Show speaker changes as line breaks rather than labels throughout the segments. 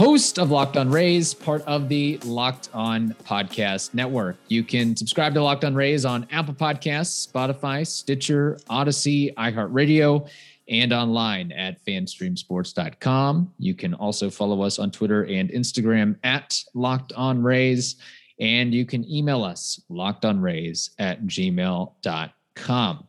Host of Locked On Rays, part of the Locked On Podcast Network. You can subscribe to Locked On Rays on Apple Podcasts, Spotify, Stitcher, Odyssey, iHeartRadio, and online at fanstreamsports.com. You can also follow us on Twitter and Instagram at Locked On Rays, and you can email us lockedonrays at gmail.com.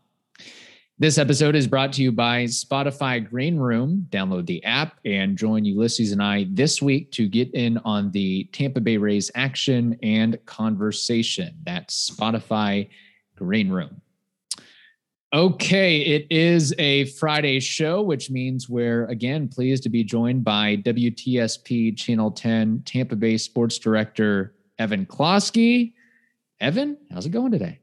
This episode is brought to you by Spotify Green Room. Download the app and join Ulysses and I this week to get in on the Tampa Bay Rays action and conversation. That's Spotify Green Room. Okay, it is a Friday show, which means we're again pleased to be joined by WTSP Channel 10 Tampa Bay Sports Director Evan Klosky. Evan, how's it going today?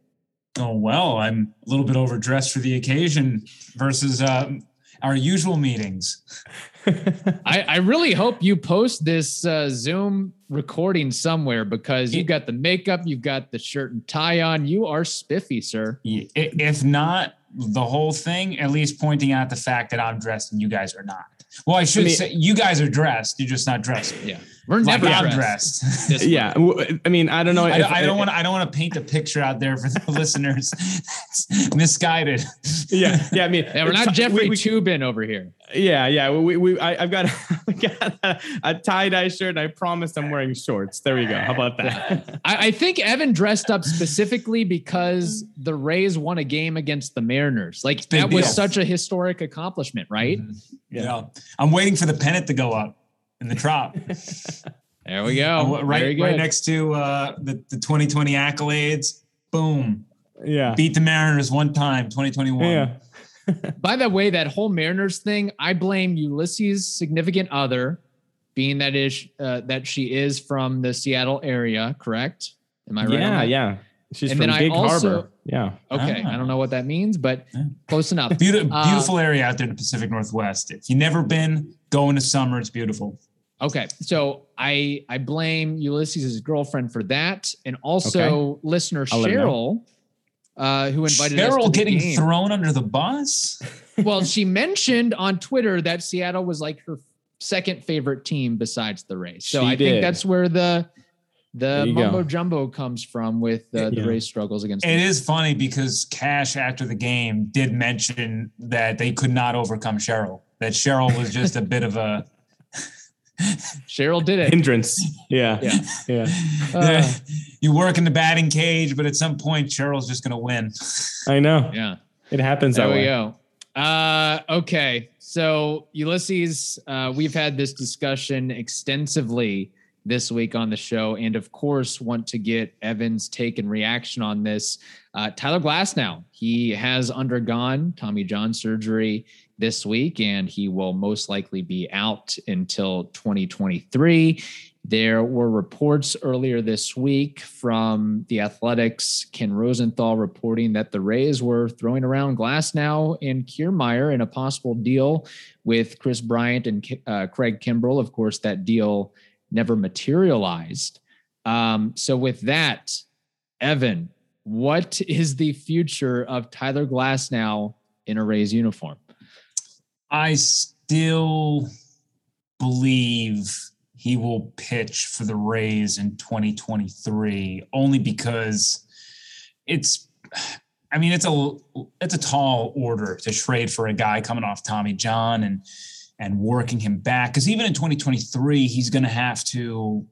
Oh well, I'm a little bit overdressed for the occasion versus um, our usual meetings.
I, I really hope you post this uh, Zoom recording somewhere because you've got the makeup, you've got the shirt and tie on. You are spiffy, sir.
If not the whole thing, at least pointing out the fact that I'm dressed and you guys are not. Well, I should
I mean-
say you guys are dressed. You're just not dressed.
Yeah, we're
Like
never
I'm
dressed.
dressed.
Yeah, w- I mean, I don't know.
I,
if-
I don't want. I don't want to paint a picture out there for the listeners. It's misguided.
Yeah, yeah. I mean,
Yeah, we're not Jeffrey
we- we-
Toobin over here.
yeah, yeah. We, we I, I've got, got a, a tie dye shirt. and I promise I'm wearing shorts. There we go. How about that?
I, I think Evan dressed up specifically because the Rays won a game against the Mariners. Like
big
that was such a historic accomplishment, right? Mm-hmm.
Yeah. I'm waiting for the pennant to go up in the trop.
There we
Uh,
go. Very
right,
good.
right next to uh, the, the 2020 accolades. Boom.
yeah,
Beat the Mariners one time, 2021.
yeah.
By the way, that whole Mariners thing, I blame Ulysses' significant other, being that is uh, that she is from the Seattle area. Correct? Am I right? on
yeah,
that?
yeah. She's
And
from
then I
Big
also-
Harbor. Yeah,
Okay, I
Ah.
don't know what that means, but
Yeah.
close enough.
Beautiful,
Uh,
beautiful area out there in the Pacific Northwest. If you've never been, go in the summer. It's beautiful.
Okay, so I I blame Ulysses' girlfriend for that, and also
Okay.
listener
I'll
Cheryl, uh, who invited
Cheryl getting
game.
thrown under the bus.
well, she mentioned on Twitter that Seattle was like her second favorite team besides the race. So
She
I think that's where the the
you go.
mumbo jumbo comes from with uh, the
Yeah.
Rays struggles against.
It is funny because Cash, after the game, did mention that they could not overcome Cheryl. That Cheryl was just a bit of a.
Cheryl did it.
hindrance. Yeah,
Yeah.
yeah.
Uh,
you work in the batting cage, but at some point, Cheryl's just going to win.
I know.
yeah.
It happens
There
that
we
way.
go. Uh, okay. So, Ulysses, uh, we've had this discussion extensively this week on the show, and of course, want to get Evan's take and reaction on this. Uh, Tyler Glasnow, he has undergone Tommy John surgery this week, and he will most likely be out until 2023. There were reports earlier this week from the Athletics, Ken Rosenthal reporting that the Rays were throwing around Glasnow and Kiermaier in a possible deal with Kris Bryant and uh, Craig Kimbrel. Of course, that deal never materialized. Um, so, with that, Evan, what is the future of Tyler Glasnow in a Rays uniform?
I still believe he will pitch for the Rays in 2023 only because it's I mean it's a it's a tall order to trade for a guy coming off Tommy John and and working him back. Cuz even in 2023 he's going to have to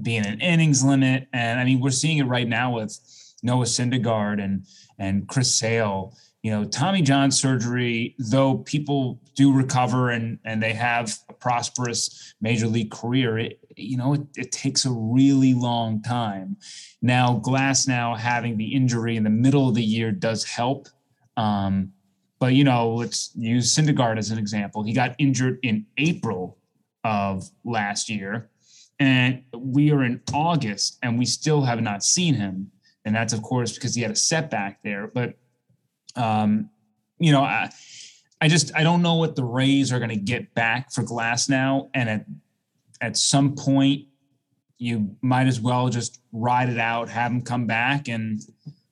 be in an innings limit. And I mean we're seeing it right now with Noah Syndergaard and and Chris Sale you know tommy john surgery though people do recover and and they have a prosperous major league career it you know it, it takes a really long time now glasnow having the injury in the middle of the year does help um but you know let's use syndergaard as an example he got injured in april of last year and we are in august and we still have not seen him and that's of course because he had a setback there. But um, you know, I, I just I don't know what the Rays are going to get back for Glasnow, and at at some point, you might as well just ride it out, have him come back, and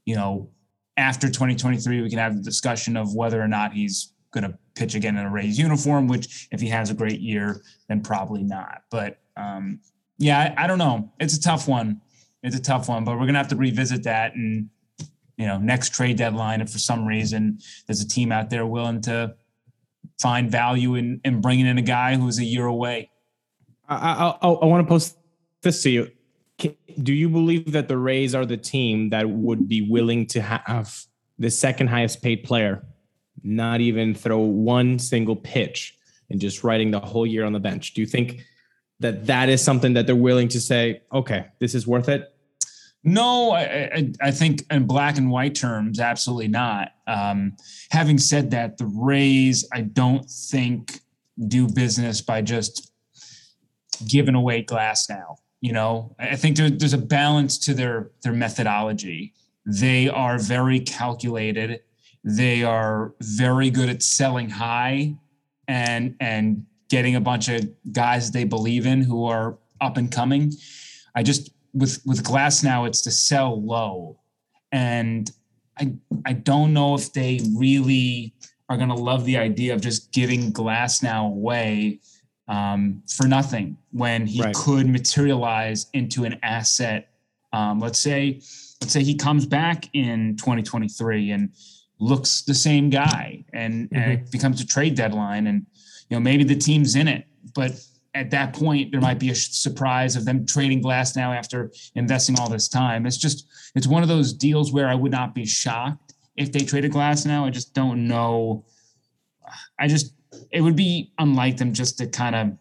you know, after 2023, we can have the discussion of whether or not he's going to pitch again in a Rays uniform. Which, if he has a great year, then probably not. But um, yeah, I, I don't know. It's a tough one. It's a tough one, but we're gonna have to revisit that and you know next trade deadline if for some reason there's a team out there willing to find value in, in bringing in a guy who's a year away.
I, I, I want to post this to you. Do you believe that the Rays are the team that would be willing to have the second highest paid player not even throw one single pitch and just riding the whole year on the bench? Do you think that that is something that they're willing to say, okay, this is worth it?
No, I, I, I, think in black and white terms, absolutely not. Um, having said that, the Rays, I don't think do business by just giving away glasnow. You know, I think there, there's a balance to their their methodology. They are very calculated. They are very good at selling high and and getting a bunch of guys they believe in who are up and coming. I just with with glasnow it's to sell low, and I I don't know if they really are going to love the idea of just giving glasnow away um, for nothing when he right. could materialize into an asset. Um, let's say let's say he comes back in 2023 and looks the same guy and, mm-hmm. and it becomes a trade deadline and you know maybe the team's in it but at that point there might be a surprise of them trading glasnow after investing all this time. It's just it's one of those deals where i would not be shocked if they traded glasnow. I just don't know. I just it would be unlike them just to kind of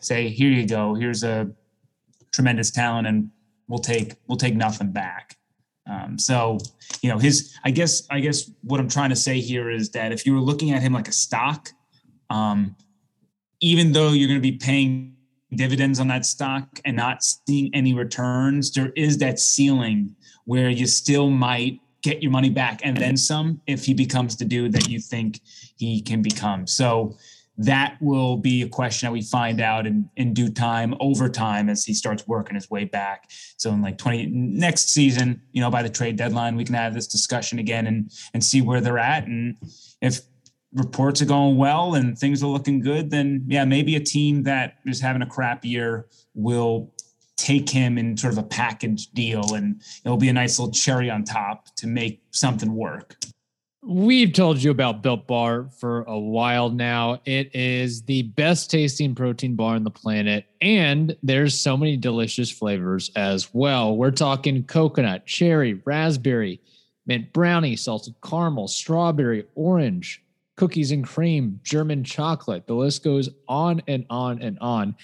say here you go. Here's a tremendous talent and we'll take we'll take nothing back. Um, so you know his i guess i guess what i'm trying to say here is that if you were looking at him like a stock um, even though you're going to be paying dividends on that stock and not seeing any returns, there is that ceiling where you still might get your money back and then some if he becomes the dude that you think he can become. So that will be a question that we find out in, in due time over time as he starts working his way back. So in like 20 next season, you know, by the trade deadline, we can have this discussion again and and see where they're at. And if reports are going well and things are looking good, then yeah, maybe a team that is having a crap year will take him in sort of a package deal and it'll be a nice little cherry on top to make something work.
We've told you about Built Bar for a while now. It is the best tasting protein bar on the planet, and there's so many delicious flavors as well. We're talking coconut, cherry, raspberry, mint brownie, salted caramel, strawberry, orange, cookies and cream, German chocolate. The list goes on and on and on.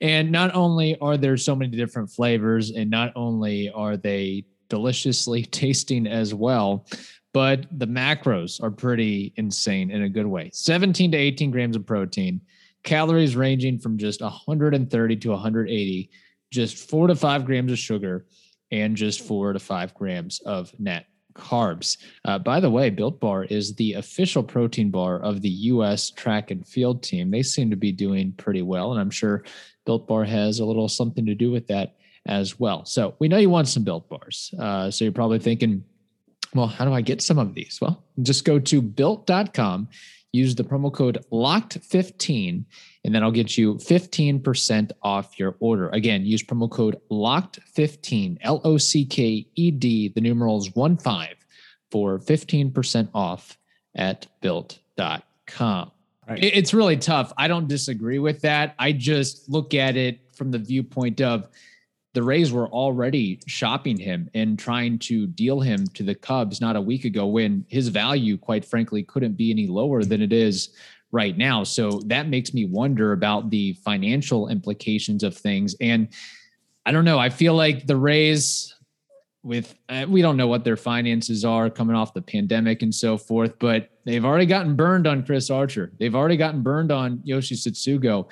And not only are there so many different flavors, and not only are they deliciously tasting as well, but the macros are pretty insane in a good way 17 to 18 grams of protein, calories ranging from just 130 to 180, just four to five grams of sugar, and just four to five grams of net carbs. Uh, by the way, Built Bar is the official protein bar of the U.S. track and field team. They seem to be doing pretty well, and I'm sure Built Bar has a little something to do with that as well. So we know you want some Built Bars. Uh, so you're probably thinking, well, how do I get some of these? Well, just go to built.com, use the promo code LOCKED15, and then I'll get you 15% off your order. Again, use promo code LOCKED15, L O C K E D, the numerals 1 5 for 15% off at built.com. Right. It's really tough. I don't disagree with that. I just look at it from the viewpoint of the Rays were already shopping him and trying to deal him to the Cubs not a week ago when his value, quite frankly, couldn't be any lower than it is right now. So that makes me wonder about the financial implications of things. And I don't know. I feel like the Rays, with uh, we don't know what their finances are coming off the pandemic and so forth, but they've already gotten burned on Chris Archer. They've already gotten burned on Yoshi Tsutsugo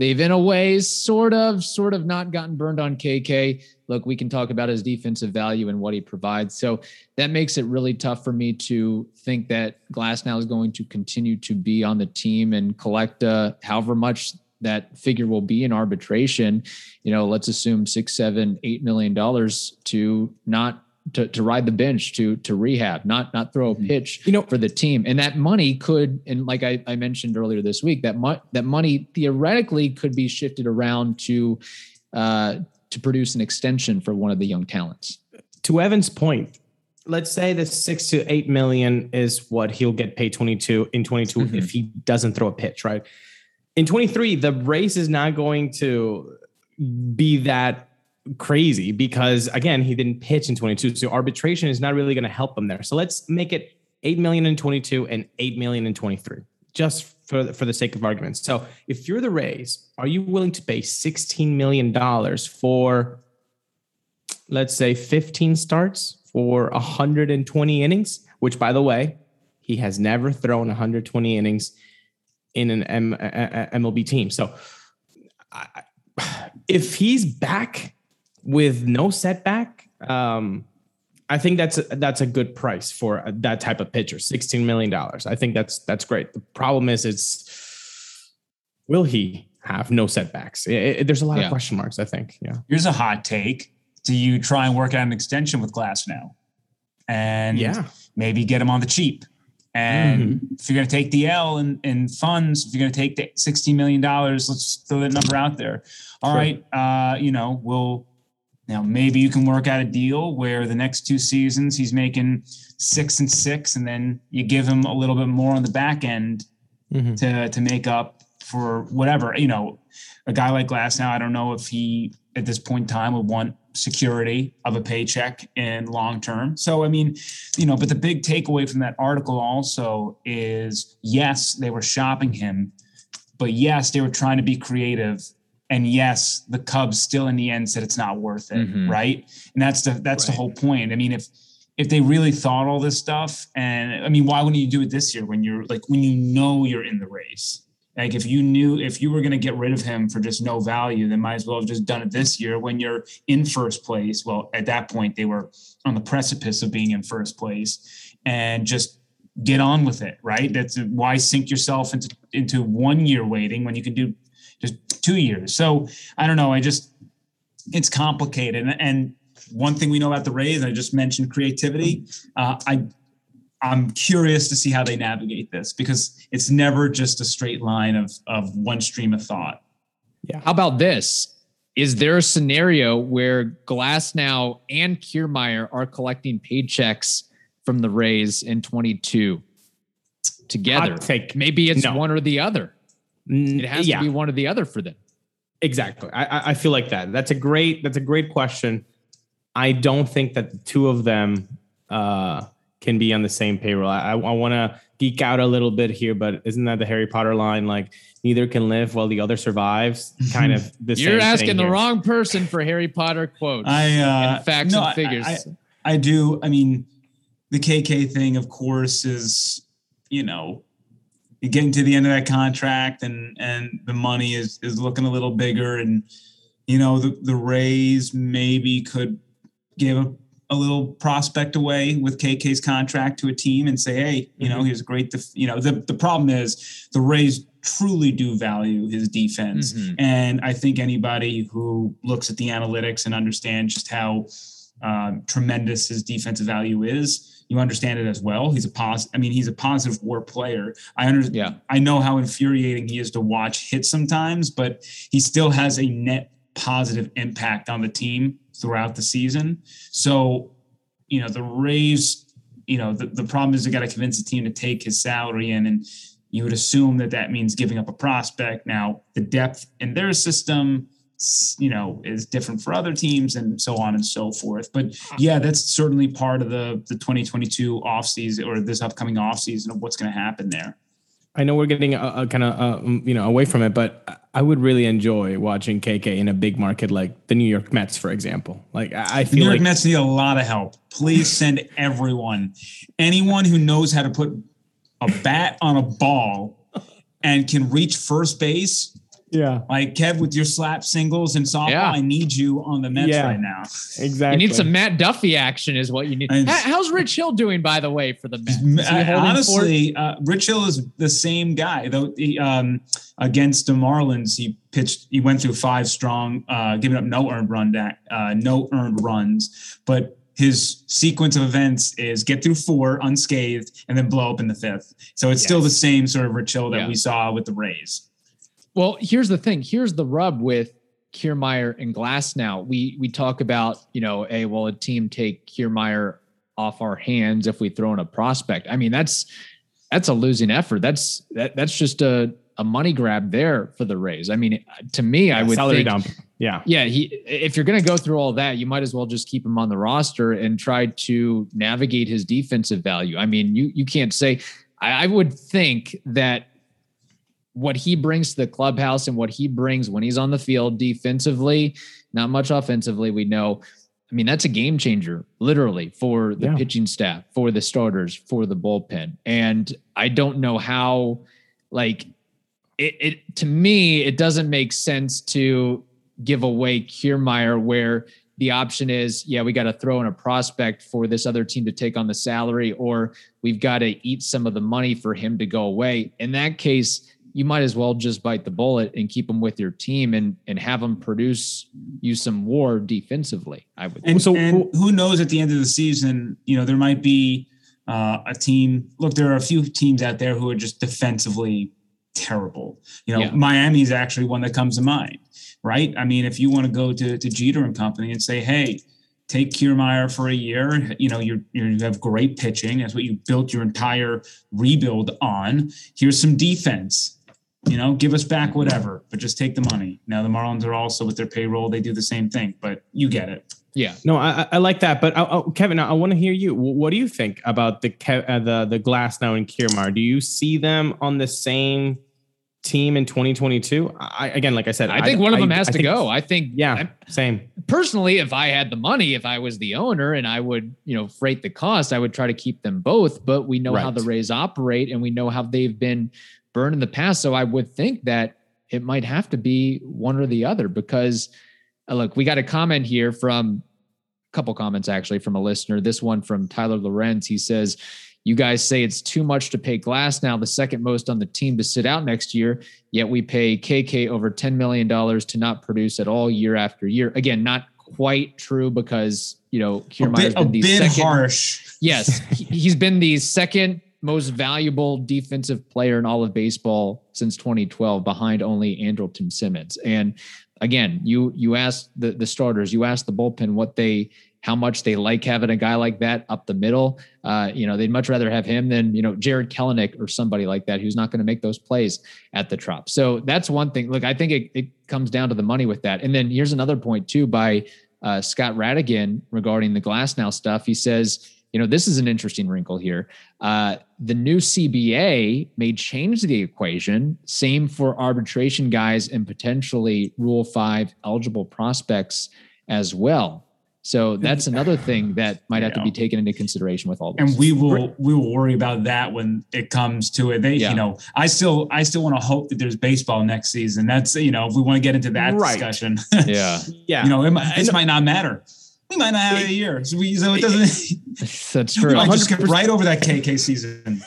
they've in a way sort of, sort of not gotten burned on KK. Look, we can talk about his defensive value and what he provides. So that makes it really tough for me to think that Glasnow is going to continue to be on the team and collect uh, however much that figure will be in arbitration. You know, let's assume six, seven, eight million dollars to not to, to ride the bench to to rehab, not not throw a mm-hmm. pitch, you know, for the team. And that money could, and like I, I mentioned earlier this week, that mo- that money theoretically could be shifted around to uh, to produce an extension for one of the young talents.
To Evan's point, let's say the six to eight million is what he'll get paid 22 in 22 mm-hmm. if he doesn't throw a pitch, right? In 23, the race is not going to be that crazy because again he didn't pitch in 22 so arbitration is not really going to help him there. So let's make it 8 million in 22 and 8 million in 23 just for the, for the sake of argument. So if you're the rays are you willing to pay 16 million dollars for let's say 15 starts for 120 innings? Which by the way he has never thrown 120 innings in an MLB team. So I, if he's back with no setback, um, I think that's a, that's a good price for that type of pitcher. Sixteen million dollars. I think that's that's great. The problem is, it's will he have no setbacks? It, it, there's a lot yeah. of question marks. I think. Yeah.
Here's a hot take: Do you try and work out an extension with Glasnow, and yeah, maybe get him on the cheap? And mm-hmm. if you're going to take the L in, in funds, if you're going to take the $16 million, let's throw that number out there. All sure. right, uh, you know, we'll now, maybe you can work out a deal where the next two seasons he's making six and six, and then you give him a little bit more on the back end mm-hmm. to to make up for whatever. You know, a guy like Glasnow, I don't know if he at this point in time would want security of a paycheck in long term. So I mean, you know, but the big takeaway from that article also is yes, they were shopping him, but yes, they were trying to be creative and yes, the Cubs still in the end said it's not worth it, mm-hmm. right? And that's the that's right. the whole point. I mean, if if they really thought all this stuff, and I mean, why wouldn't you do it this year when you're like when you know you're in the race? Like if you knew if you were going to get rid of him for just no value, then might as well have just done it this year when you're in first place. Well, at that point they were on the precipice of being in first place, and just get on with it, right? That's why sink yourself into into one year waiting when you can do just two years. So I don't know. I just it's complicated. And, and one thing we know about the Rays, I just mentioned creativity. Uh, I I'm curious to see how they navigate this because it's never just a straight line of of one stream of thought.
Yeah. How about this? Is there a scenario where Glasnow and Kiermaier are collecting paychecks from the Rays in 22 together?
Take,
Maybe it's no. one or the other. It has yeah. to be one or the other for them.
Exactly. I, I feel like that. That's a great. That's a great question. I don't think that the two of them uh, can be on the same payroll. I, I want to geek out a little bit here, but isn't that the Harry Potter line? Like neither can live while the other survives. Kind of the
You're asking the here. wrong person for Harry Potter quotes.
I uh,
and facts no, and figures. I,
I, I do. I mean, the KK thing, of course, is you know getting to the end of that contract and and the money is is looking a little bigger and you know the the Rays maybe could give a, a little prospect away with KK's contract to a team and say hey you know mm-hmm. he's a great def- you know the the problem is the Rays truly do value his defense mm-hmm. and I think anybody who looks at the analytics and understands just how uh, tremendous his defensive value is you understand it as well. He's a positive. I mean, he's a positive war player. I understand. Yeah. I know how infuriating he is to watch hit sometimes, but he still has a net positive impact on the team throughout the season. So, you know, the Rays. You know, the, the problem is they got to convince the team to take his salary in, and you would assume that that means giving up a prospect. Now, the depth in their system you know is different for other teams and so on and so forth. But yeah that's certainly part of the the 2022 offseason or this upcoming offseason of what's going to happen there.
I know we're getting a, a kind of uh, you know away from it but i would really enjoy watching kk in a big market like the new york mets for example. Like i feel
new york
like
mets need a lot of help. Please send everyone anyone who knows how to put a bat on a ball and can reach first base
Yeah,
like Kev with your slap singles and softball.
Yeah.
I need you on the Mets
Yeah.
right now.
exactly.
You need some Matt Duffy action, is what you need.
And-
How- How's Rich Hill doing, by the way, for the Mets? Is
I- honestly, uh, Rich Hill is the same guy. Though he, um, against the Marlins, he pitched. He went through five strong, uh, giving up no earned run, da- uh, no earned runs. But his sequence of events is get through four unscathed and then blow up in the fifth. So it's still the same sort of Rich Hill that
Yeah.
we saw with the Rays.
Well, here's the thing. Here's the rub with Kiermaier and Glass. Now we we talk about you know, a well, a team take Kiermaier off our hands if we throw in a prospect. I mean, that's that's a losing effort. That's that that's just a a money grab there for the Rays. I mean, to me, I would
salary
think,
dump. Yeah,
yeah, he if you're going to go through all that, you might as well just keep him on the roster and try to navigate his defensive value. I mean, you you can't say I, I would think that what he brings to the clubhouse and what he brings when he's on the field defensively, not much offensively, we know. I mean, that's a game changer, literally, for the
Yeah.
pitching staff, for the starters, for the bullpen. And I don't know how, like, it, it to me, it doesn't make sense to give away Kiermaier where the option is, yeah, we got to throw in a prospect for this other team to take on the salary, or we've got to eat some of the money for him to go away. In that case, you might as well just bite the bullet and keep them with your team and and have them produce you some war defensively. I would.
And,
So-
and who knows at the end of the season, you know, there might be uh, a team. Look, there are a few teams out there who are just defensively terrible. You know,
Yeah.
is actually one that comes to mind, right? I mean, if you want to go to, to Jeter and company and say, hey, take Kiermaier for a year, you know, you're, you're, you have great pitching. That's what you built your entire rebuild on. Here's some defense. You know, give us back whatever, but just take the money. Now the Marlins are also with their payroll; they do the same thing, but you get it.
yeah.
no, I, I- I like that. But uh, uh, Kevin, I, I want to hear you. What do you think about the Ke- uh, the the Glasnow and Kiermaier? Do you see them on the same team in 2022? I, again, like I said,
I think one of them has
I
to
think-
go. I think.
Yeah,
I-
same.
personally, if I had the money, if I was the owner and I would, you know, freight the cost, I would try to keep them both. But we know how the Rays operate and we know how they've been burned in the past. So I would think that it might have to be one or the other because uh, look, we got a comment here from a couple comments actually from a listener. This one from Tyler Lorenz. He says, you guys say it's too much to pay Glasnow, the second most on the team to sit out next year. Yet we pay KK over $10 million to not produce at all year after year. Again, not quite true because, you know, Kiermaier's been the second.
harsh.
Yes. he- He's been the second most valuable defensive player in all of baseball since 2012 behind only Andrelton Simmons. And again, you, you asked the, the starters, you asked the bullpen what they, how much they like having a guy like that up the middle. Uh, you know, they'd much rather have him than, you know, Jarred Kelenic or somebody like that who's not going to make those plays at the trop. So that's one thing. Look, I think it, it comes down to the money with that. And then here's another point too by uh, Scott Radigan regarding the glasnow stuff. He says, you know, this is an interesting wrinkle here. Uh, the new CBA may change the equation. Same for arbitration guys and potentially Rule 5 eligible prospects as well. So that's another thing that might have to be taken into consideration with all this.
and we will we will worry about that when it comes to it. They,
Yeah.
you know, I still I still want to hope that there's baseball next season. That's you know, if we want to get into that
Right.
discussion,
yeah,
Yeah,
you know, it, might-
I
might not matter. We might not have a year, so, we, so it doesn't.
that's
we
true.
might just skip right over that KK season.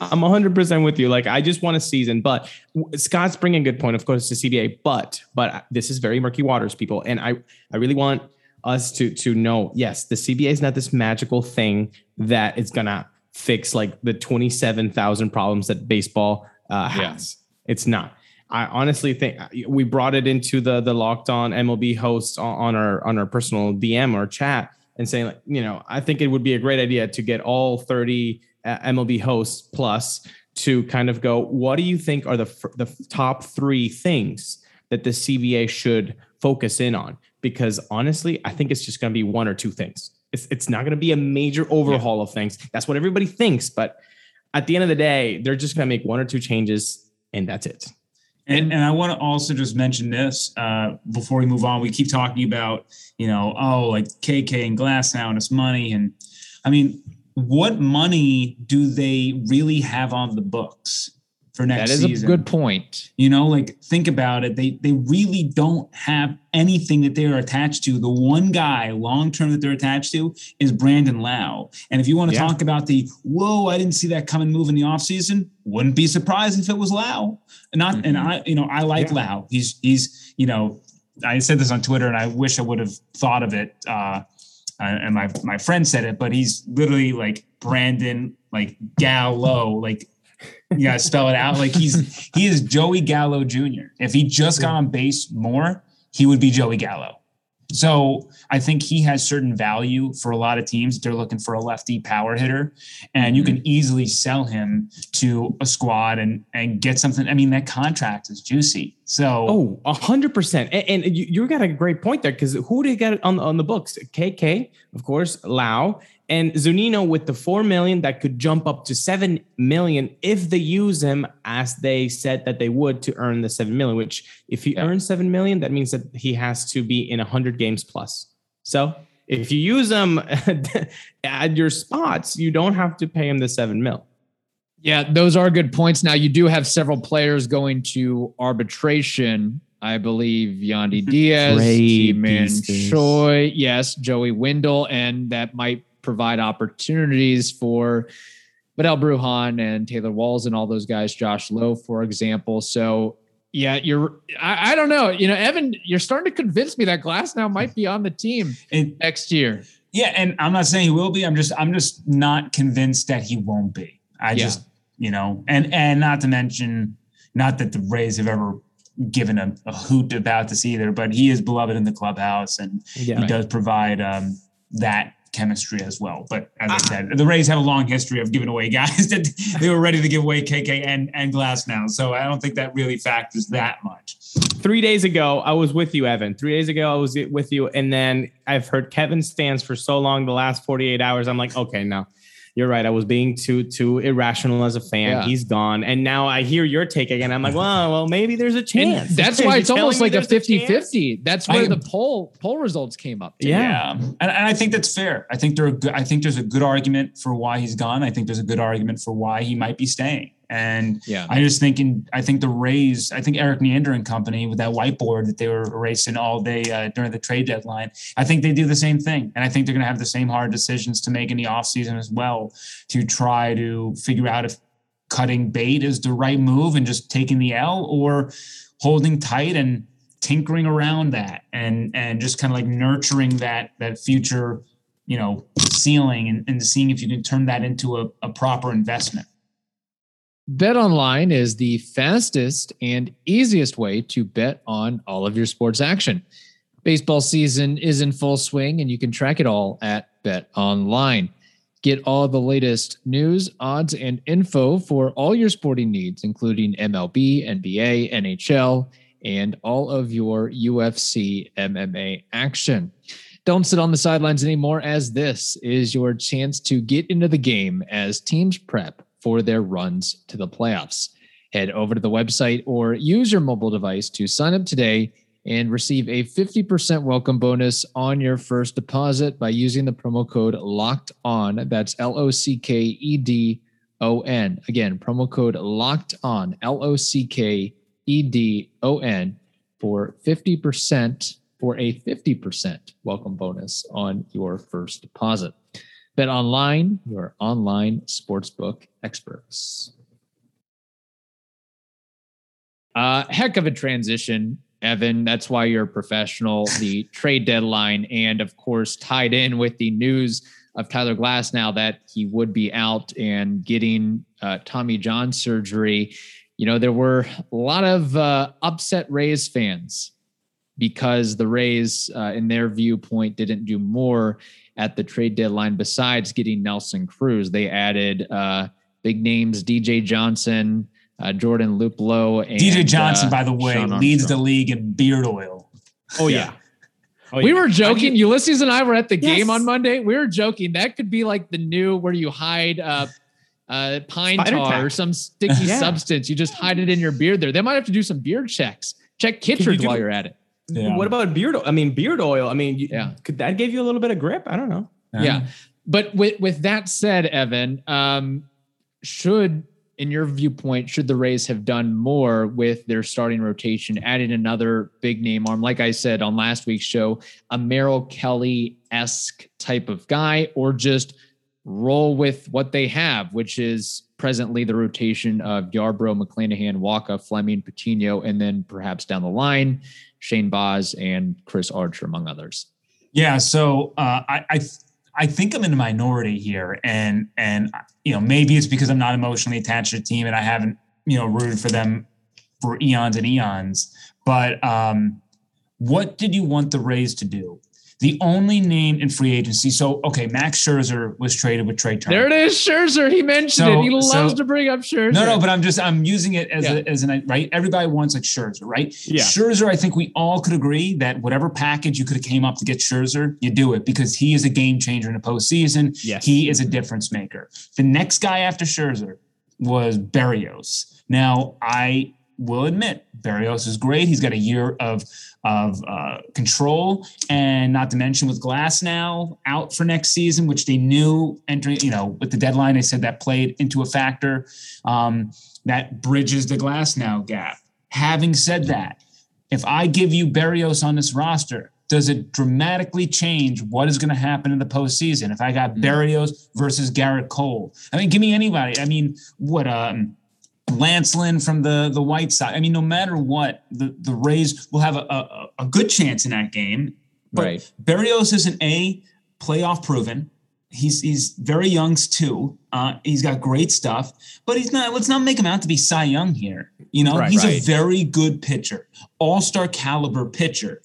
I'm 100% with you. Like, I just want a season, but Scott's bringing a good point. Of course, it's the CBA, but but this is very murky waters, people, and I I really want us to to know. Yes, the CBA is not this magical thing that is gonna fix like the 27,000 problems that baseball uh,
Yeah.
has. It's not. I honestly think uh, we brought it into the the locked on MLB host on, our on our personal DM or chat and saying like you know I think it would be a great idea to get all 30 uh, MLB hosts plus to kind of go what do you think are the the top 3 things that the CBA should focus in on? Because honestly I think it's just going to be one or two things. It's it's not going to be a major overhaul of things. That's what everybody thinks but at the end of the day they're just going to make one or two changes and that's it
And, and I want to also just mention this uh, before we move on. We keep talking about, you know, oh, like KK and Glasnow and it's money. And I mean, what money do they really have on the books? For next
That is
season.
a good point.
You know, like think about it. They they really don't have anything that they're attached to. The one guy long term that they're attached to is Brandon Lowe. And if you want to
Yeah.
talk about the whoa, I didn't see that coming move in the offseason, wouldn't be surprised if it was Lowe. Not and
Mhm.
I, you know, I like
Yeah.
Lowe. He's he's, you know, I said this on Twitter and I wish I would have thought of it. Uh and my my friend said it, but he's literally like Brandon, like Gallo, like you gotta spell it out. Like he's he is Joey Gallo Jr. If he just got on base more, he would be Joey Gallo. So I think he has certain value for a lot of teams. They're looking for a lefty power hitter, and you can mm-hmm. easily sell him to a squad and and get something. I mean, that contract is juicy. So
Oh, a hundred percent. And, and you, you got a great point there because who did you get on on the books? KK, of course, Lowe and Zunino with the four million that could jump up to seven million if they use him as they said that they would to earn the seven million. Which, if he
Yeah.
earns seven million, that means that he has to be in hundred games plus. So if you use him at your spots, you don't have to pay him the seven mil.
Yeah, those are good points. Now you do have several players going to arbitration. I believe Yandy hmm. Diaz,
Great
T-Man. Choi, yes, Joey Wendle, and that might provide opportunities for Vidal Brujan and Taylor Walls and all those guys, Josh Lowe, for example. So yeah, you're I, I don't know. You know, Evan, you're starting to convince me that Glasnow might be on the team
it,
next year.
Yeah, and I'm not saying he will be. I'm just I'm just not convinced that he won't be. I
Yeah.
just you know, and and not to mention, not that the Rays have ever given a, a hoot about this either, but he is beloved in the clubhouse and
Yeah.
he does provide um, that chemistry as well. But as I
Ah.
said, the Rays have a long history of giving away guys that they were ready to give away KK and and Glasnow. So I don't think that really factors that much.
three days ago, I was with you, Evan. Three days ago, I was with you, and then I've heard Kevin stands for so long. The last forty eight hours, I'm like, okay, no, you're right. I was being too too irrational as a fan.
Yeah.
He's gone, and now I hear your take again. I'm like, well, well, maybe there's a
And
chance.
that's why it's almost like a
there's
50
chance?
50. That's where
I-
the poll poll results came up. to.
Yeah.
And, and I think that's fair. I think there are good, I think there's a good argument for why he's gone. I think there's a good argument for why he might be staying. And
Yeah.
I just think in I think the Rays, I think Erik Neander and company with that whiteboard that they were erasing all day uh, during the trade deadline. I think they do the same thing. And I think they're going to have the same hard decisions to make in the offseason as well to try to figure out if cutting bait is the right move and just taking the L or holding tight and tinkering around that and and just kind of like nurturing that that future you know ceiling and, and seeing if you can turn that into a, a proper investment
Bet online is the fastest and easiest way to bet on all of your sports action. Baseball season is in full swing and you can track it all at Bet Online. Get all the latest news, odds, and info for all your sporting needs, including MLB, NBA, NHL, and all of your UFC MMA action. Don't sit on the sidelines anymore, as this is your chance to get into the game as teams prep for their runs to the playoffs. Head over to the website or use your mobile device to sign up today and receive a 50% welcome bonus on your first deposit by using the promo code locked on. That's L O C K E D O N. Again, promo code locked on, L O C K E D O N, for 50% for a 50% welcome bonus on your first deposit. Bet online, your online sportsbook experts. Uh, heck of a transition, Evan. That's why you're a professional. The trade deadline, and of course, tied in with the news of Tyler Glasnow that he would be out and getting uh, Tommy John surgery. You know, there were a lot of uh, upset Rays fans because the Rays, uh, in their viewpoint, didn't do more at the trade deadline besides getting Nelson Cruz. They added uh, big names, DJ Johnson, uh, Jordan Luplow, and
dj johnson
uh,
by the way leads the league in beard oil
Oh
Yeah.
yeah. Oh,
we
yeah.
were joking. Ulysses and I were at the game on Monday. We were joking. That could be like the new where you hide uh, uh, pine
Spider
tar
tack.
or some sticky
Yeah.
substance. You just hide it in your beard there. They might have to do some beard checks. Check
you
Kittredge
do-
while you're at it.
Yeah.
What about beard? oil? I mean, beard oil. I mean, you,
Yeah.
Could that give you a little bit of grip? I don't know.
Yeah. But with with that said, Evan, um, should in your viewpoint, should the Rays have done more with their starting rotation, adding another big name arm, like I said on last week's show, a Merrill Kelly esque type of guy, or just roll with what they have, which is presently the rotation of Yarbrough, McClanahan, Wacha, Fleming, Patino, and then perhaps down the line, Shane Baz and Chris Archer, among others.
Yeah. So uh, I, I I think I'm in a minority here, and and you know maybe it's because I'm not emotionally attached to the team and I haven't you know rooted for them for eons and eons. But um, what did you want the Rays to do? The only name in free agency. So, okay, Max Scherzer was traded with Trea Turner.
There it is, Scherzer. He mentioned so, it. He loves so, to bring up Scherzer.
No, no, but I'm just I'm using it as yeah. a, as an right. Everybody wants like Scherzer, right? Yeah. Scherzer. I think we all could agree that whatever package you could have came up to get Scherzer, you do it because he is a game changer in the postseason. Yes. He is a difference maker. The next guy after Scherzer was Berrios. Now I will admit Berrios is great. He's got a year of of uh, control, and not to mention with Glasnow out for next season, which they knew entering. You know, with the deadline, they said that played into a factor. Um, that bridges the Glasnow gap. Having said that, if I give you Berrios on this roster, does it dramatically change what is going to happen in the postseason? If I got mm-hmm. Berrios versus Gerrit Cole, I mean, give me anybody. I mean, what um, Lance Lynn from the the White Sox. I mean, no matter what, the, the Rays will have a, a, a good chance in that game. But right. Berrios is an A, playoff proven. He's he's very young too. Uh, he's got great stuff, but he's not. Let's not make him out to be Cy Young here. You know, right, he's right. a very good pitcher, all star caliber pitcher.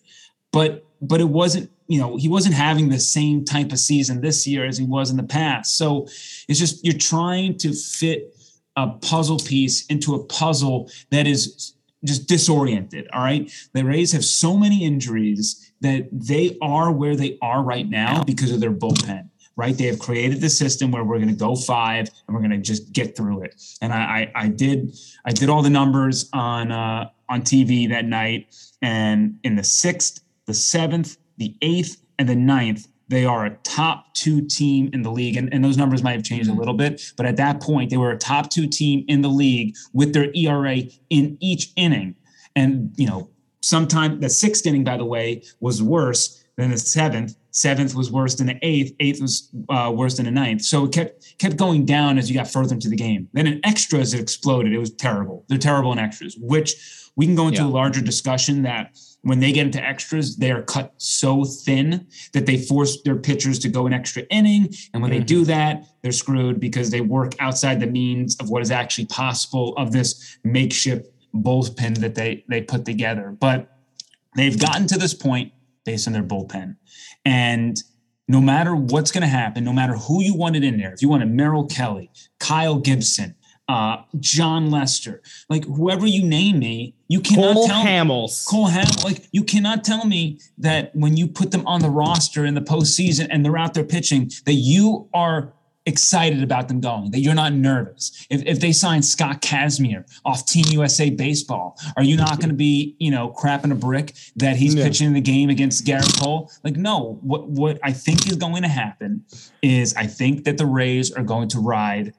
But but it wasn't. You know, he wasn't having the same type of season this year as he was in the past. So it's just you're trying to fit a puzzle piece into a puzzle that is just disoriented. All right. The Rays have so many injuries that they are where they are right now because of their bullpen. Right, they have created the system where we're going to go five and we're going to just get through it. And I, I, I did, I did all the numbers on uh, on TV that night, and in the sixth, the seventh, the eighth, and the ninth, they are a top two team in the league. And, and those numbers might have changed mm-hmm. a little bit, but at that point, they were a top two team in the league with their ERA in each inning. And, you know, sometime the sixth inning, by the way, was worse than the seventh. Seventh was worse than the eighth. Eighth was uh, worse than the ninth. So it kept kept going down as you got further into the game. Then in extras, it exploded. It was terrible. They're terrible in extras, which we can go into yeah. a larger discussion that when they get into extras, they are cut so thin that they force their pitchers to go an extra inning. And when mm-hmm. they do that, they're screwed because they work outside the means of what is actually possible of this makeshift bullpen that they they put together. But they've gotten to this point based on their bullpen. And no matter what's going to happen, no matter who you wanted in there, if you wanted Merrill Kelly, Kyle Gibson, uh, Jon Lester, like whoever you name me, you cannot
Cole
tell
Hamels.
Cole Hamels, like you cannot tell me that when you put them on the roster in the postseason and they're out there pitching, that you are excited about them going, that you're not nervous. If, if they sign Scott Kazmir off Team USA Baseball, are you not going to be, you know, crapping a brick that he's yeah. pitching the game against Gerrit Cole? Like, no. What what I think is going to happen is I think that the Rays are going to ride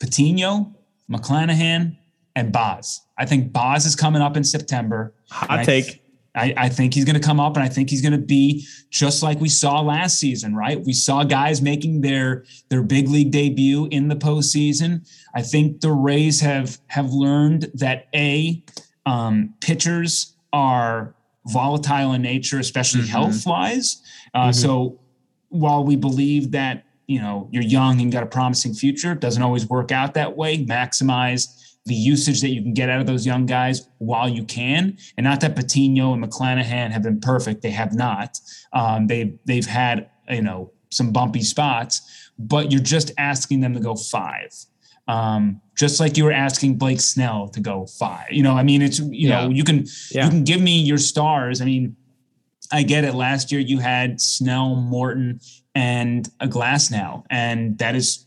Patino, McClanahan, and Baz. I think Baz is coming up in September.
Hot take.
I, I, think he's going to come up and I think he's going to be just like we saw last season, right? We saw guys making their their big league debut in the postseason. I think the Rays have have learned that a um, pitchers are volatile in nature, especially mm-hmm. health wise. Uh, mm-hmm. So while we believe that you know you're young and got a promising future doesn't always work out that way maximize the usage that you can get out of those young guys while you can and not that patino and mcclanahan have been perfect they have not um, they've they've had you know some bumpy spots but you're just asking them to go five um, just like you were asking Blake Snell to go five. You know, I mean, it's you yeah. know, you can yeah. you can give me your stars. I mean, I get it. Last year you had Snell, Morton, and a glasnow. and that is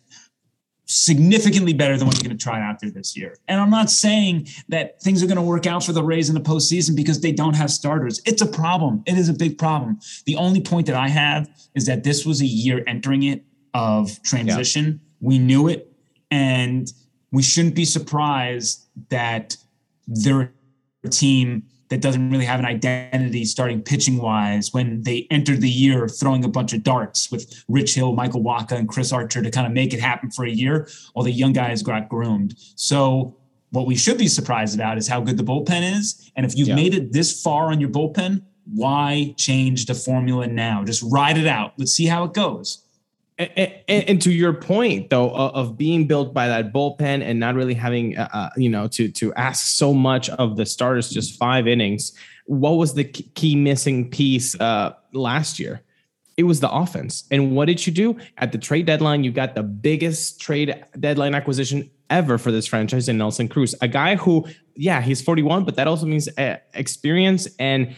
significantly better than what you're going to try out there this year. And I'm not saying that things are going to work out for the Rays in the postseason because they don't have starters. It's a problem. It is a big problem. The only point that I have is that this was a year entering it of transition. Yeah. We knew it, and we shouldn't be surprised that they're team that doesn't really have an identity starting pitching wise when they entered the year throwing a bunch of darts with Rich Hill, Michael Wacha, and Chris Archer to kind of make it happen for a year while the young guys got groomed. So what we should be surprised about is how good the bullpen is. And if you've yeah. made it this far on your bullpen, why change the formula now? Just ride it out. Let's see how it goes.
And, and, and, to your point, though, of being built by that bullpen and not really having, uh, uh, you know, to to ask so much of the starters, just five innings. What was the key missing piece uh, last year? It was the offense. And what did you do at the trade deadline? You got the biggest trade deadline acquisition ever for this franchise in Nelson Cruz, a guy who, yeah, he's 41, but that also means uh, experience and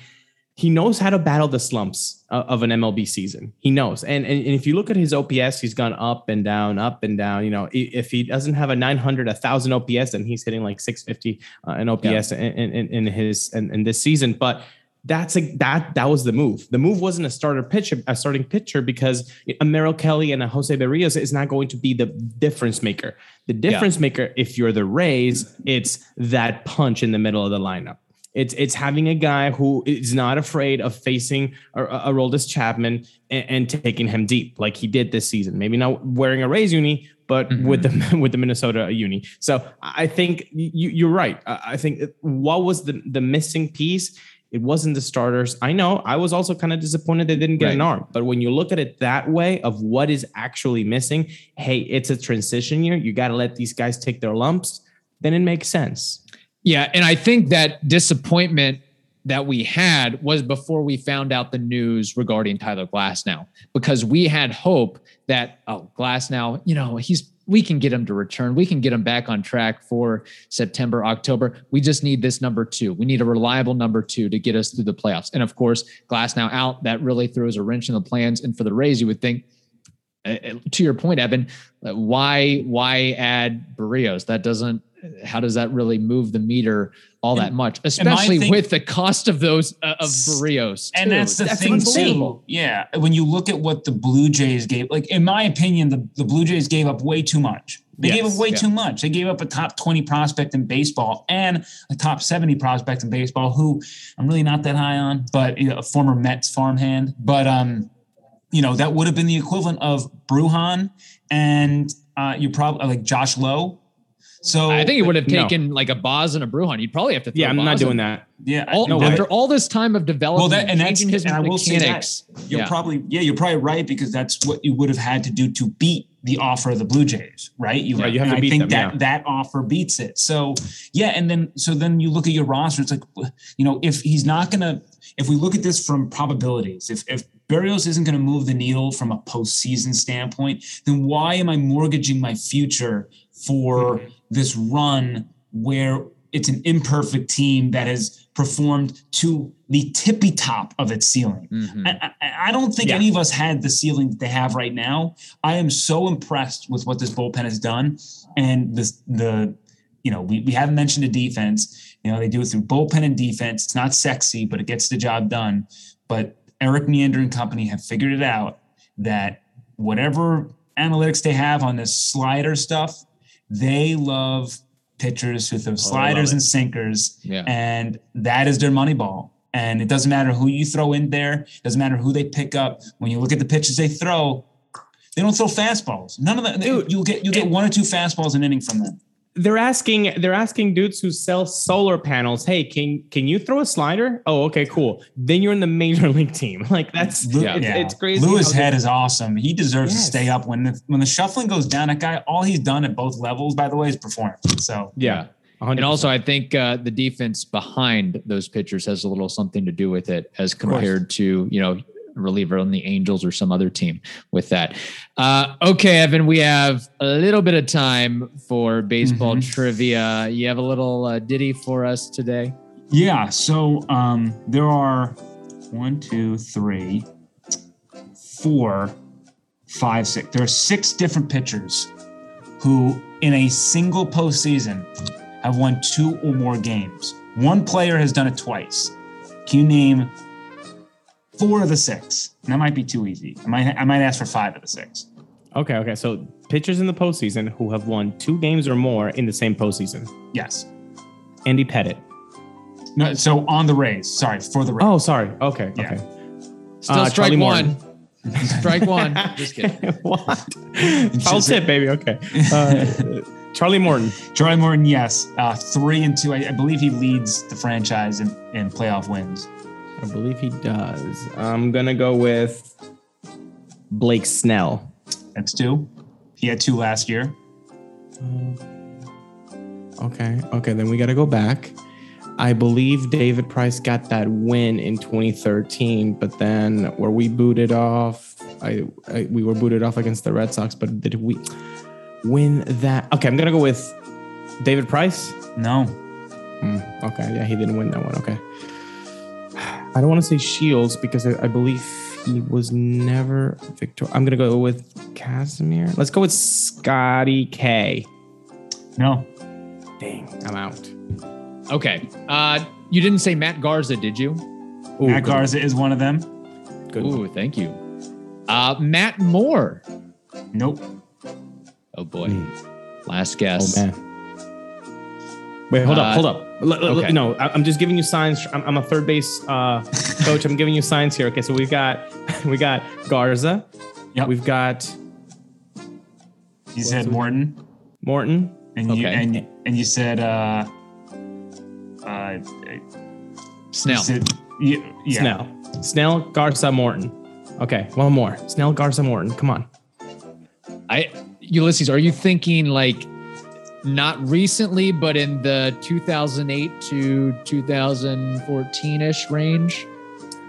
he knows how to battle the slumps of an MLB season. He knows. And, and, and if you look at his OPS, he's gone up and down, up and down. You know, if he doesn't have a 900, a 1000 OPS, then he's hitting like 650 uh, in OPS yeah. in, in, in, his in, in this season. But that's a that that was the move. The move wasn't a starter pitcher, a starting pitcher, because a Merrill Kelly and a Jose Berrios is not going to be the difference maker. The difference yeah. maker, if you're the Rays, it's that punch in the middle of the lineup. It's it's having a guy who is not afraid of facing a, a Aroldis Chapman and, and, taking him deep, like he did this season. Maybe not wearing a Rays uni, but mm-hmm. with the with the Minnesota uni. So I think you, you're right. I think what was the the missing piece? It wasn't the starters. I know. I was also kind of disappointed they didn't get right. an arm. But when you look at it that way of what is actually missing, hey, it's a transition year. You got to let these guys take their lumps. Then it makes sense.
Yeah, and I think that disappointment that we had was before we found out the news regarding Tyler Glasnow, because we had hope that oh Glasnow, you know, he's we can get him to return. We can get him back on track for September, October. We just need this number 2. We need a reliable number 2 to get us through the playoffs. And of course, Glasnow out, that really throws a wrench in the plans and for the Rays you would think uh, uh, to your point Evan, why why add Berrios? That doesn't how does that really move the meter all and, that much, especially think, with the cost of those uh, of Berrios?
And that's the that's thing too. Yeah, when you look at what the Blue Jays gave, like in my opinion, the, the Blue Jays gave up way too much. They yes, gave up way yeah. too much. They gave up a top 20 prospect in baseball and a top 70 prospect in baseball, who I'm really not that high on, but you know, a former Mets farmhand. But um, you know, that would have been the equivalent of Bruján and uh, you probably like Josh Lowe so
I think he would have taken no. like a Baz and a Bruján. You'd probably have to.
yeah, I'm not doing that.
Yeah, all, no, after all this time of development, well, that, and changing his and I will mechanics,
say that, you're yeah. probably yeah, you're probably right because that's what you would have had to do to beat the offer of the Blue Jays, right? You,
yeah, you have to beat
I think
them,
that
yeah.
that offer beats it. So yeah, and then so then you look at your roster. It's like you know if he's not gonna if we look at this from probabilities, if if Berrios isn't going to move the needle from a postseason standpoint, then why am I mortgaging my future for mm-hmm. This run where it's an imperfect team that has performed to the tippy top of its ceiling. Mm-hmm. I, I, I, don't think yeah. any of us had the ceiling that they have right now. I am so impressed with what this bullpen has done, and this the you know we, we haven't mentioned the defense. You know they do it through bullpen and defense. It's not sexy, but it gets the job done. But Erik Neander and company have figured it out that whatever analytics they have on this slider stuff they love pitchers with those oh, sliders and sinkers.
Yeah.
And that is their money ball. And it doesn't matter who you throw in there, it doesn't matter who they pick up. When you look at the pitches they throw, they don't throw fastballs. None of that. You'll get you get one or two fastballs an inning from them
they're asking they're asking dudes who sell solar panels hey can can you throw a slider oh okay cool then you're in the major league team like that's yeah. It's, yeah. it's crazy
Louis Head is awesome he deserves yes. to stay up when the when the shuffling goes down that guy all he's done at both levels by the way is perform so
yeah 100%. And also, I think uh, the defense behind those pitchers has a little something to do with it, as compared to you know reliever on the Angels or some other team with that. Uh, okay, Evan, we have a little bit of time for baseball mm-hmm. trivia. You have a little uh, ditty for us today?
Yeah. So um, there are one, two, three, four, five, six. There are six different pitchers who, in a single postseason, have won two or more games. One player has done it twice. Can you name four of the six. And that might be too easy. I might I might ask for five of the six.
Okay, okay. So pitchers in the postseason who have won two games or more in the same postseason.
Yes.
Andy Pettitte.
No, so on the Rays. Sorry for the Rays.
Oh, sorry. Okay,
Yeah.
okay.
Still
Uh,
strike
Charlie
one. Strike one. Just kidding.
what? Foul tip, baby. Okay. Uh, Charlie Morton.
Charlie Morton, yes. Uh, three and two. I, I believe he leads the franchise in, in playoff wins.
I believe he does. I'm gonna go with Blake Snell.
That's two. He had two last year.
Okay, okay. Then we gotta go back. I believe David Price got that win in 2013, but then were we booted off? I, I we were booted off against the Red Sox, but did we win that? Okay, I'm gonna go with David Price.
No.
Hmm, okay, yeah, he didn't win that one. Okay. I don't want to say Shields because I, I believe he was never victor. I'm gonna go with Kazmir. Let's go with Scotty K.
No.
Dang, I'm out.
Okay. Uh, you didn't say Matt Garza, did you?
Ooh,
Matt
good-
Garza is one of them.
Good. one.
Ooh, thank you. Uh, Matt Moore.
Nope.
Oh boy.
Mm.
Last guess.
Oh man. Wait, hold
Uh,
up, hold up. L- l- l-
okay.
No, I- I'm just giving you signs. I'm, I'm a third base uh, coach. I'm giving you signs here. Okay, so we've got we got Garza.
Yep.
We've got
You said
the-
Morton,
Morton.
and you
Okay.
and and you said uh, uh,
Snell.
You said, yeah, yeah.
Snell. Snell, Garza, Morton. Okay, one more. Snell, Garza, Morton. Come on.
I Ulysses, are you thinking like not recently, but in the 2008 to 2014 ish range?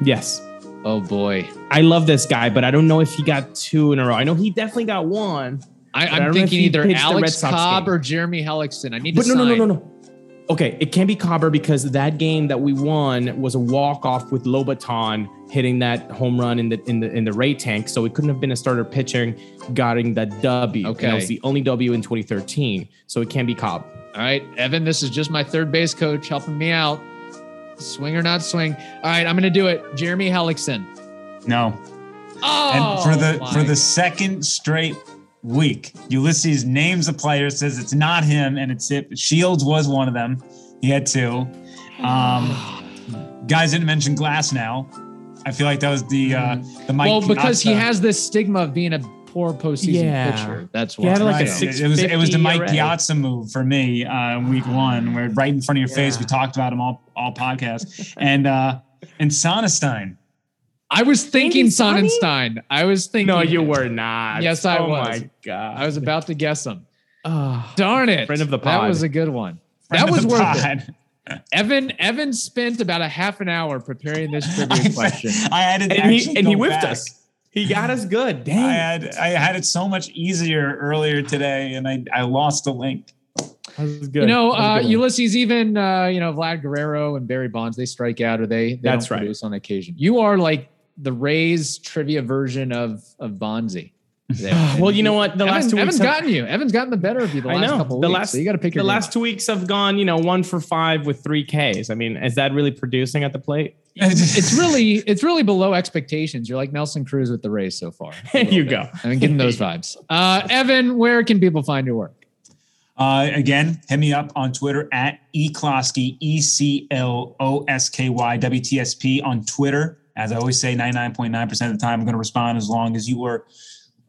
Yes.
Oh boy.
I love this guy, but I don't know if he got two in a row. I know he definitely got one.
I,
But I
I'm
don't know if
thinking either
pitched the Red
Alex Cobb
game.
or Jeremy Hellickson. I need
But
to
no, no,
sign.
no, no, no. Okay, it can't be Cobber because that game that we won was a walk off with Lobaton hitting that home run in the in the in the Ray tank. So it couldn't have been a starter pitching getting that W. And
Okay.
that was the only W in 2013. So it can't be Cobb.
All right, Evan, this is just my third base coach helping me out. Swing or not swing. All right, I'm going to do it. Jeremy Hellickson.
No.
Oh,
And for the for the second straight week, Ulysses names a player, says it's not him, and it's it. Shields was one of them. He had two. Um, guys didn't mention Glasnow. I feel like that was the uh, the Mike.
well, because he has this stigma of being a poor postseason
Yeah.
pitcher. That's
He
why.
had like a six-
It was it was the Mike
ERA.
Piazza move for me uh, in week one, where right in front of your face we talked about him all all podcast and uh, and Sonnanstine.
I was thinking
Andy Sonny?
Sonnanstine. I was thinking.
No, you were not.
Yes, I
oh
was.
my god.
I was about to guess him.
Oh,
Darn it!
Friend of the pod.
That was a good one.
Friend
that was
the
worth it. Evan Evan spent about a half an hour preparing this trivia question.
I had to
and he and he
go
whipped
back.
us. He got us good. Dang.
I had I had it so much easier earlier today, and I I lost a link.
That was good.
You know,
That
uh,
good.
Ulysses, even uh, you know Vlad Guerrero and Barry Bonds, they strike out or they they
That's
don't
right.
produce on occasion. You are like the Rays trivia version of of Bonzi.
well, you know what? The
Evan,
last two
Evan's
weeks. have-
gotten you. Evan's gotten the better of you the
I
last
know.
couple
The
weeks.
last-
so you got to pick your
the last two weeks have gone, you know, one for five with three Ks. I mean, is that really producing at the plate?
it's really it's really below expectations. You're like Nelson Cruz with the Rays so far.
There you go.
I'm getting those vibes. Uh, Evan, where can people find your work?
Uh, again, hit me up on Twitter at eClosky, E C L O S K Y W T S P on Twitter. As I always say, 99.9% of the time, I'm going to respond as long as you are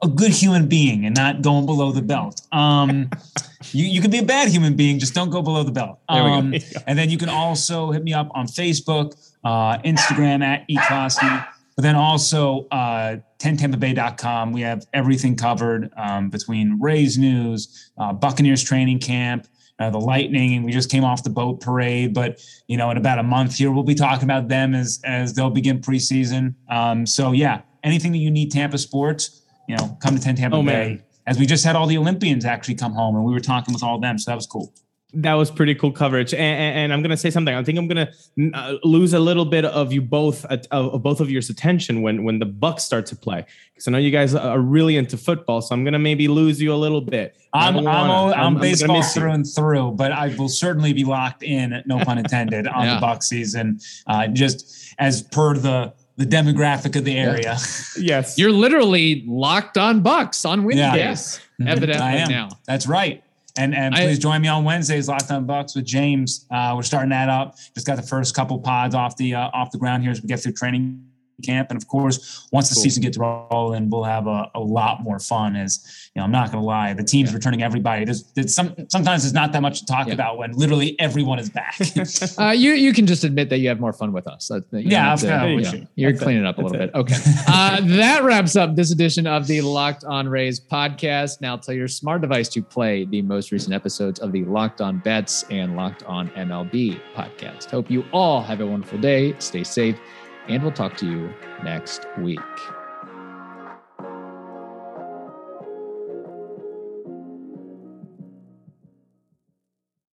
a good human being and not going below the belt. Um, you, you can be a bad human being, just don't go below the belt.
There we go.
Um, and then you can also hit me up on Facebook, uh, Instagram at eClosky, but then also uh, 10tampabay.com. We have everything covered um, between Rays news, uh, Buccaneers training camp, uh, the Lightning, and we just came off the boat parade. But you know, in about a month here, we'll be talking about them as as they'll begin preseason. Um, so yeah, anything that you need Tampa sports, you know, come to 10 Tampa
Oh,
Bay.
man.
As we just had all the Olympians actually come home, and we were talking with all of them, so that was cool.
That was pretty cool coverage. And, and, and I'm gonna say something. I think I'm gonna uh, lose a little bit of you both, uh, of both of yours attention when when the Bucs start to play, because I know you guys are really into football. So I'm gonna maybe lose you a little bit. I
I'm I'm,
wanna.
all- I'm,
gonna
baseball
miss
through and through, but I will certainly be locked in, no pun intended, on
Yeah.
the Buck season. Uh, just as per the the demographic of the area.
Yes.
You're literally locked on Bucs on
Yeah.
Wednesdays, evidently
I am.
now.
That's right. And and
I-
please join me on Wednesdays, Locked On Bucs with James. Uh, we're starting that up. Just got the first couple pods off the uh, off the ground here as we get through training camp. And of course, once the
Cool.
season gets rolling, we'll have a, a lot more fun. As you know, I'm not gonna lie, the team's
Yeah.
returning everybody. There's, there's some sometimes there's not that much to talk
Yeah.
about when literally everyone is back.
Uh, you you can just admit that you have more fun with us. That- that
Yeah,
don't
I've
have
got-
yeah,
should.
You're
That's it.
cleaning up a
That's
little
it.
bit. Okay. Uh, that wraps up this edition of the Locked On Rays podcast. Now tell your smart device to play the most recent episodes of the Locked On Bets and Locked On MLB podcast. Hope you all have a wonderful day. Stay safe, and we'll talk to you next week.